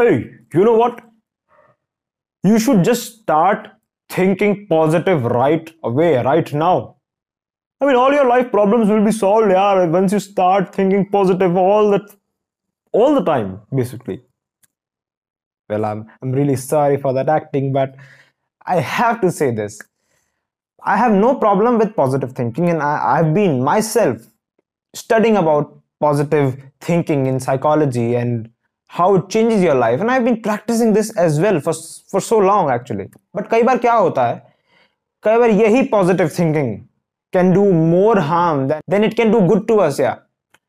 hey, you know what? You should just start thinking positive right away, right now. I mean, all your life problems will be solved, yeah, once you start thinking positive all the all the time, basically. Well, I'm I'm really sorry for that acting, but I have to say this. I have no problem with positive thinking, and I, I've been myself studying about positive thinking in psychology and how it changes your life. And i've been practicing this as well for for so long, actually. But कई बार क्या होता है? कई बार यही positive thinking can do more harm than it can do good to us या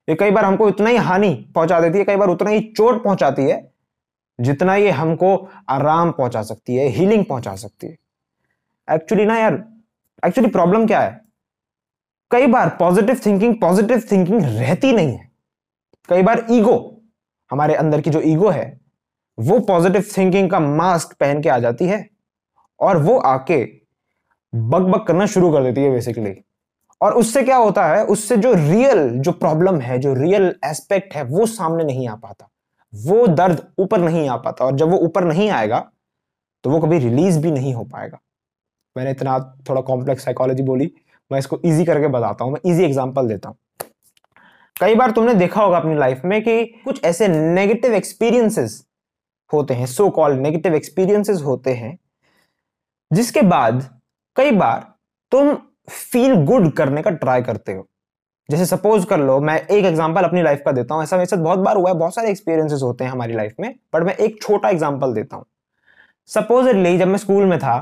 ये कई बार हमको इतना ही हानि पहुँचा देती है, कई बार उतना ही चोट पहुंचाती है, जितना ये हमको आराम पहुँचा सकती है हीलिंग पहुँचा सकती है। एक्चुअली ना यार एक्चुअली प्रॉब्लम क्या है? कई बार पॉजिटिव थिंकिंग पॉजिटिव थिंकिंग रहती नहीं है। कई बार ईगो हमारे अंदर की जो ईगो है, वो पॉजिटिव थिंकिंग का मास्क पहन के आ जाती है और वो आके बग बग करना शुरू कर देती है बेसिकली और उससे क्या होता है, उससे जो रियल जो प्रॉब्लम है, जो रियल एस्पेक्ट है, वो सामने नहीं आ पाता। वो दर्द ऊपर नहीं आ पाता और जब वो ऊपर नहीं आएगा तो वो कभी रिलीज़ भी नहीं हो पाएगा। मैंने इतना थोड़ा कॉम्प्लेक्स साइकोलॉजी बोली, मैं इसको इजी करके बताता हूँ, मैं इजी एग्जांपल देता हूँ। कई बार तुमने देखा होगा अपनी लाइफ में कि कुछ ऐसे नेगेटिव एक्सपीरियंसेस होते हैं सो कॉल्ड नेगेटिव एक्सपीरियंसेस होते हैं, जिसके बाद कई बार तुम फील गुड करने का ट्राई करते हो। जैसे सपोज़ कर लो, मैं एक एग्जांपल अपनी लाइफ का देता हूँ, ऐसा मेरे साथ बहुत बार हुआ है, बहुत सारे एक्सपीरियंसेस होते हैं हमारी लाइफ में बट मैं एक छोटा एग्जांपल देता हूँ। सपोजिटली जब मैं स्कूल में था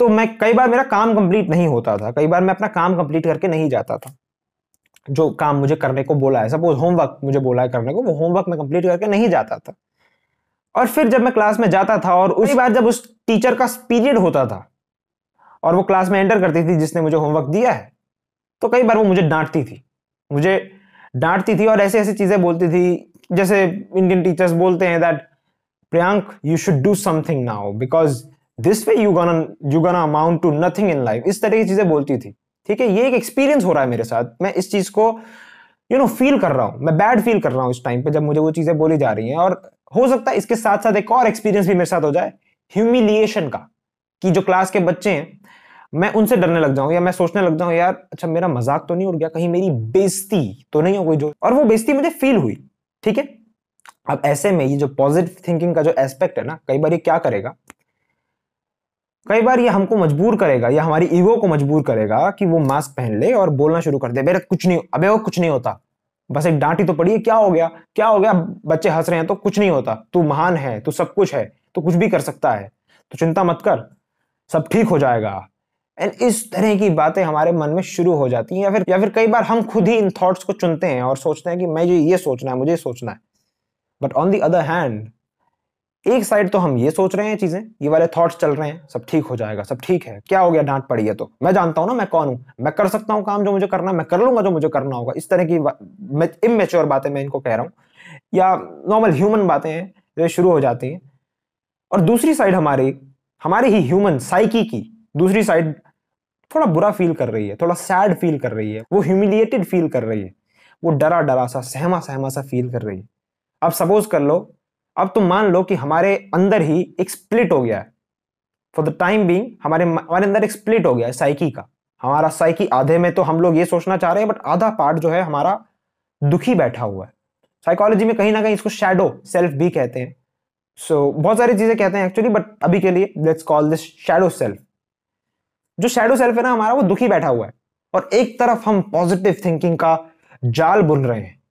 तो मैं कई बार मेरा काम कंप्लीट नहीं होता था, कई बार मैं अपना काम कंप्लीट करके नहीं जाता था। जो काम मुझे करने को बोला है सपोज़ होमवर्क मुझे बोला है करने को, वो होमवर्क मैं कंप्लीट करके नहीं जाता था। और फिर जब मैं क्लास में जाता था और उसी बार जब उस टीचर का पीरियड होता था और वो क्लास में एंटर करती थी जिसने मुझे होमवर्क दिया है तो कई बार वो मुझे डांटती थी। मुझे डांटती थी और ऐसी ऐसी चीज़ें बोलती थी, जैसे इंडियन टीचर्स बोलते हैं that Priyank you should do something now because this way you gonna you gonna amount to nothing in life इस तरह की चीज़ें बोलती थी। ठीक है, ये एक एक्सपीरियंस हो रहा है मेरे साथ। मैं इस चीज़ को यू नो फील कर रहा हूँ। मैं बैड फील कर रहा हूँ इस टाइम पे जब मुझे वो चीज़ें बोली जा रही हैं। और हो सकता है इसके साथ साथ एक और एक्सपीरियंस भी मेरे साथ हो जाए ह्यूमिलिएशन का, कि जो क्लास के बच्चे हैं, मैं उनसे डरने लग जाऊँ या मैं सोचने लग जाऊँ, यार अच्छा मेरा मज़ाक तो नहीं उड़ गया, कहीं मेरी बेइज्जती तो नहीं हो गई जो और वो बेइज्जती मुझे फील हुई, ठीक है? अब ऐसे में ये जो पॉजिटिव थिंकिंग का जो एस्पेक्ट है ना, कई बार ये क्या करेगा? कई बार ये हमको मजबूर करेगा, या हमारी ईगो को मजबूर करेगा कि वो मास्क पहन ले और बोलना शुरू कर दे, मेरा कुछ नहीं, अबे वो कुछ नहीं होता। बस एक डांटी तो पड़ी है, क्या हो गया? क्या हो गया? बच्चे हंस रहे हैं तो कुछ नहीं होता। तू महान है, तू सब कुछ है तो कुछ भी कर सकता है। तो चिंता मत कर, सब ठीक हो जाएगा। एंड इस तरह की बातें हमारे मन में शुरू हो जाती हैं या फिर या फिर कई बार हम खुद ही इन थॉट्स को चुनते हैं और सोचते हैं कि मैं ये सोचना है, मुझे सोचना है। But on the other hand एक साइड तो हम ये सोच रहे हैं चीज़ें, ये वाले थॉट्स चल रहे हैं, सब ठीक हो जाएगा, सब ठीक है। क्या हो गया, डांट पड़ी है तो। मैं जानता हूँ ना मैं कौन हूँ। मैं कर सकता हूँ काम जो मुझे करना, मैं कर लूँगा जो मुझे करना होगा। इस तरह की इमेच्योर बातें मैं इनको कह रहा हूँ। या नॉर्मल ह्यूमन बातें हैं जो शुरू हो जाती हैं। और दूसरी साइड हमारी हमारी ही ह्यूमन साइकी की दूसरी साइड थोड़ा बुरा फील कर रही है, थोड़ा सैड फील कर रही है, वो ह्यूमिलिएटेड फील कर रही है, वो डरा डरा सा सहमा सहमा सा फील कर रही है। अब सपोज़ कर लो अब तुम मान लो कि हमारे अंदर ही एक स्प्लिट हो गया है। फॉर द टाइम बीइंग हमारे हमारे अंदर एक स्प्लिट हो गया है साइकी का। हमारा साइकी आधे में तो हम लोग ये सोचना चाह रहे हैं बट आधा पार्ट जो है हमारा दुखी बैठा हुआ है। साइकोलॉजी में कहीं ना कहीं इसको शेडो सेल्फ भी कहते हैं। सो so, बहुत सारी चीज़ें कहते हैं एक्चुअली बट अभी के लिए let's call this shadow self जो शेडो सेल्फ है ना हमारा वो दुखी बैठा हुआ है। और एक तरफ़ हम पॉजिटिव थिंकिंग का जाल बुन रहे हैं।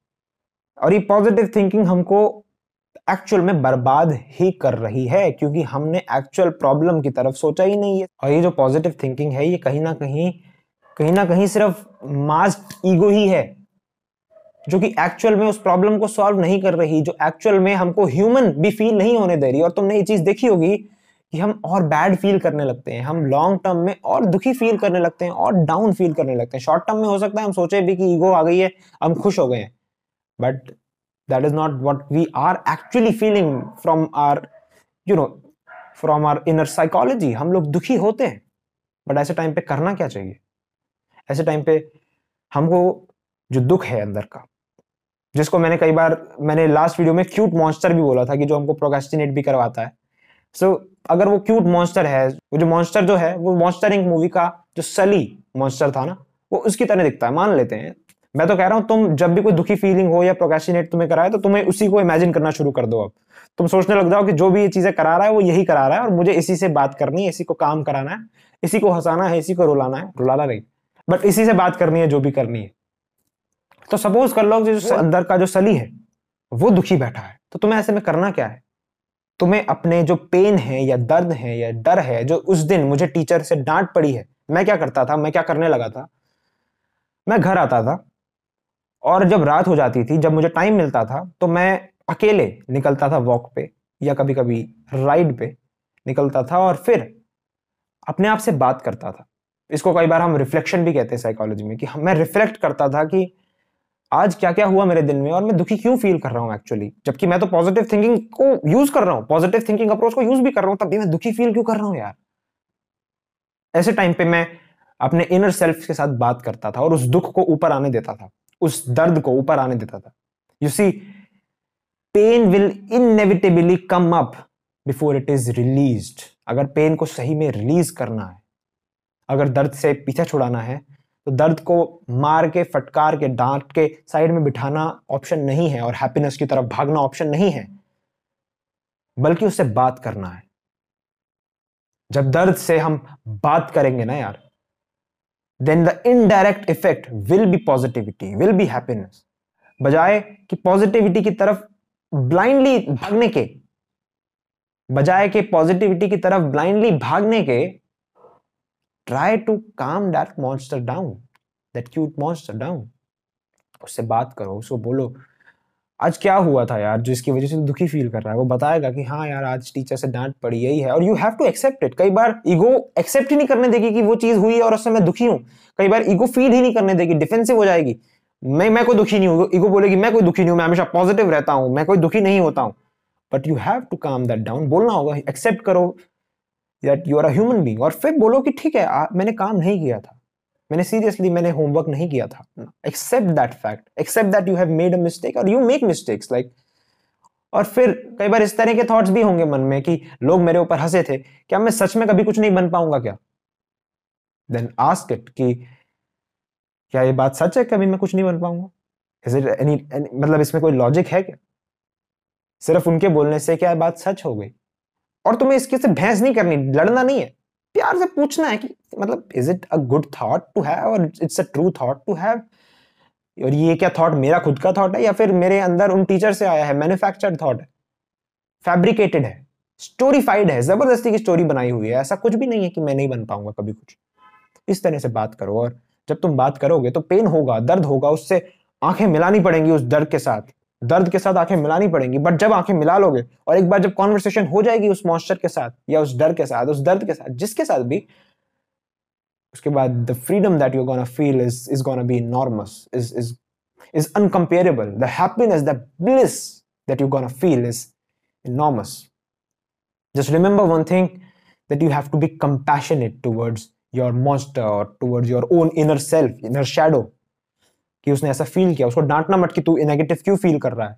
और ये पॉजिटिव थिंकिंग हमको एक्चुअल में बर्बाद ही कर रही है, क्योंकि हमने एक्चुअल प्रॉब्लम की तरफ़ सोचा ही नहीं है। और ये जो पॉजिटिव थिंकिंग है, ये कहीं ना कहीं कहीं ना कहीं सिर्फ़ मास्क ईगो ही है, जो कि एक्चुअल में उस प्रॉब्लम को सॉल्व नहीं कर रही, जो एक्चुअल में हमको ह्यूमन भी फील नहीं होने दे रही। और तुमने ये चीज़ देखी होगी कि हम और बैड फील करने लगते हैं, हम लॉन्ग टर्म में और दुखी फील करने लगते हैं, और डाउन फील करने लगते हैं। शॉर्ट टर्म में हो सकता है हम सोचे भी कि ईगो आ गई है, हम खुश हो गए हैं but that is not what we are actually feeling from our you know from our inner psychology. हम लोग दुखी होते हैं। बट ऐसे टाइम पे करना क्या चाहिए? ऐसे टाइम पे हमको जो दुख है अंदर का जिसको मैंने कई बार मैंने लास्ट वीडियो में क्यूट मॉन्स्टर भी बोला था कि जो हमको प्रोकेस्टिनेट भी करवाता है। सो so, अगर वो क्यूट मॉन्स्टर है वो जो मॉन्स्टर जो है वो मॉन्स्टर इंक मूवी का जो सली मॉन्स्टर था ना वो उसकी तरह दिखता है। मान लेते हैं मैं तो कह रहा हूँ तुम जब भी कोई दुखी फीलिंग हो या प्रोकेस्टिनेट तुम्हें कराए तो तुम्हें उसी को इमेजिन करना शुरू कर दो अब। तुम सोचने लग जाओ कि जो भी ये चीज़ें करा रहा है वो यही करा रहा है और मुझे इसी से बात करनी है इसी को काम कराना है इसी को हंसाना है इसी को रुलाना है। रुलाना नहीं बट इसी से बात करनी है जो भी करनी है। तो सपोज़ कर लो जो अंदर का जो सली है वो दुखी बैठा है तो तुम्हें ऐसे में करना क्या है? तुम्हें अपने जो पेन है या दर्द है या डर है जो उस दिन मुझे टीचर से डांट पड़ी है मैं क्या करता था मैं क्या करने लगा था? मैं घर आता था और जब रात हो जाती थी, जब मुझे टाइम मिलता था तो मैं अकेले निकलता था वॉक पे या कभी कभी राइड पे निकलता था और फिर अपने आप से बात करता था। इसको कई बार हम रिफ्लेक्शन भी कहते हैं साइकोलॉजी में कि मैं रिफ्लेक्ट करता था कि आज क्या क्या हुआ मेरे दिन में और मैं दुखी क्यों फील कर रहा हूँ एक्चुअली जबकि मैं तो पॉजिटिव थिंकिंग को यूज़ कर रहा हूँ पॉजिटिव थिंकिंग अप्रोच को यूज़ भी कर रहा हूँ, तब भी मैं दुखी फील क्यों कर रहा हूँ यार? ऐसे टाइम पे मैं अपने इनर सेल्फ के साथ बात करता था और उस दुख को ऊपर आने देता था। उस दर्द को ऊपर आने देता था। You see pain will inevitably come up before it is release अगर पेन को सही में रिलीज़ करना है, अगर दर्द से पीछा छुड़ाना है तो दर्द को मार के, फटकार के, डांट के साइड में बिठाना ऑप्शन नहीं है और हैप्पीनेस की तरफ़ भागना ऑप्शन नहीं है। बल्कि उससे बात करना है। जब दर्द से हम बात करेंगे ना यार then the indirect effect will be positivity will be happiness बजाय कि पॉजिटिविटी की तरफ़ ब्लाइंडली भागने के, बजाय के पॉजिटिविटी की तरफ़ ब्लाइंडली भागने के try to calm that monster down that cute monster down उससे बात करो, उसको बोलो आज क्या हुआ था यार जो इसकी वजह से दुखी फील कर रहा है? वो बताएगा कि हाँ यार आज टीचर से डांट पड़ी यही है। और you have to accept it कई बार ईगो एक्सेप्ट ही नहीं करने देगी कि वो चीज़ हुई है और उससे मैं दुखी हूँ। कई बार ईगो फील ही नहीं करने देगी डिफेंसिव हो जाएगी। मैं मैं कोई दुखी नहीं हूँ। ईगो बोलेगी मैं कोई दुखी नहीं हूँ मैं हमेशा पॉजिटिव रहता हूँ मैं कोई दुखी नहीं होता हूँ। But you have to calm that down बोलना होगा एक्सेप्ट करो that you are a human being और फिर बोलो कि ठीक है आ, मैंने काम नहीं किया था। मैंने सीरियसली मैंने होमवर्क नहीं किया था। Accept that fact accept that you have made a mistake और यू मेक मिस्टेक्स लाइक और फिर कई बार इस तरह के थॉट्स भी होंगे मन में कि लोग मेरे ऊपर हंसे थे, क्या मैं सच में कभी कुछ नहीं बन पाऊँगा क्या? देन आस्क इट कि, क्या ये बात सच है कभी मैं कुछ नहीं बन पाऊँगा? इज़ इट एनी मतलब इसमें कोई लॉजिक है क्या? सिर्फ़ उनके बोलने से क्या बात सच हो गई? और तुम्हें इसके से बहस नहीं करनी, लड़ना नहीं है। प्यार से पूछना है कि मतलब is it a good thought to have और it's a true thought to have और ये क्या थॉट मेरा खुद का थॉट है या फिर मेरे अंदर उन टीचर से आया है मैन्युफैक्चर्ड थॉट है फैब्रिकेटेड है स्टोरीफाइड है, ज़बरदस्ती की स्टोरी बनाई हुई है, ऐसा कुछ भी नहीं है कि मैं नहीं बन पाऊँगा कभी कुछ। इस तरह से बात करो और जब तुम बात करोगे तो पेन होगा, दर्द होगा, उससे आँखें मिलानी पड़ेंगी उस दर्द के साथ। दर्द के साथ आँखें मिलानी पड़ेंगी बट जब आँखें मिला लोगे और एक बार जब कॉन्वर्सेशन हो जाएगी उस मॉस्चर के साथ या उस डर के साथ, उस दर्द के साथ, जिसके साथ भी, उसके बाद the freedom that you gonna feel is is gonna be enormous is is is uncomparable the happiness the bliss that you gonna feel is enormous just remember one thing that you have to be compassionate towards your monster towards your own inner self inner shadow कि उसने ऐसा feel किया उसको डांटना मत कि तू negative क्यों feel कर रहा है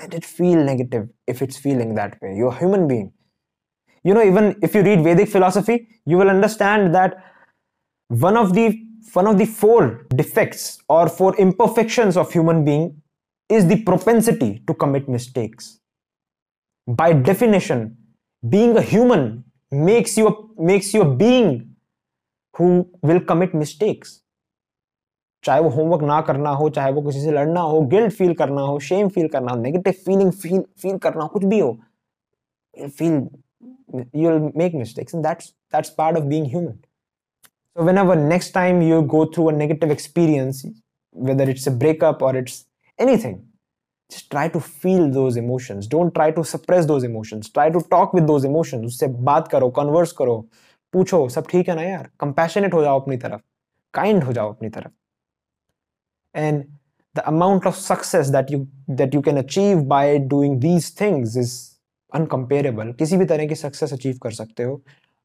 let it feel negative if it's feeling that way you're a human being you know even if you read vedic philosophy you will understand that one of the one of the four defects or four imperfections of human being is the propensity to commit mistakes by definition being a human makes you a, makes you a being who will commit mistakes चाहे वो homework ना करना हो, चाहे वो किसी से लड़ना हो, गिल्ट फील करना हो शेम फील करना हो नेगेटिव फीलिंग फील फील करना हो, कुछ भी हो feel you make mistakes and that's that's part of being human so whenever next time you go through a negative experience whether it's a breakup or it's anything just try to feel those emotions don't try to suppress those emotions try to talk with those emotions उससे बात करो converse करो, पूछो, सब ठीक है ना यार? कंपैशनेट हो जाओ अपनी तरफ़. काइंड हो जाओ अपनी तरफ़. And the amount of success that you that you can achieve by doing these things is uncomparable. किसी भी तरह की सक्सेस अचीव कर सकते हो।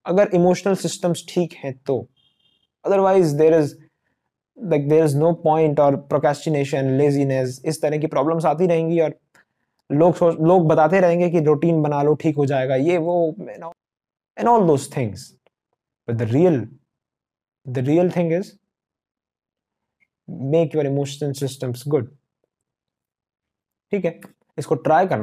अगर इमोशनल सिस्टम्स ठीक हैं तो। Otherwise there is like there is no point और प्रोकेस्टिनेशन लेजीनेस इस तरह की प्रॉब्लम्स आती रहेंगी और लोग सोच, लोग बताते रहेंगे कि रूटीन बना लो, ठीक हो जाएगा। ये, वो and all those things but the real the real thing is make your emotion systems good ठीक है? इसको ट्राई करना।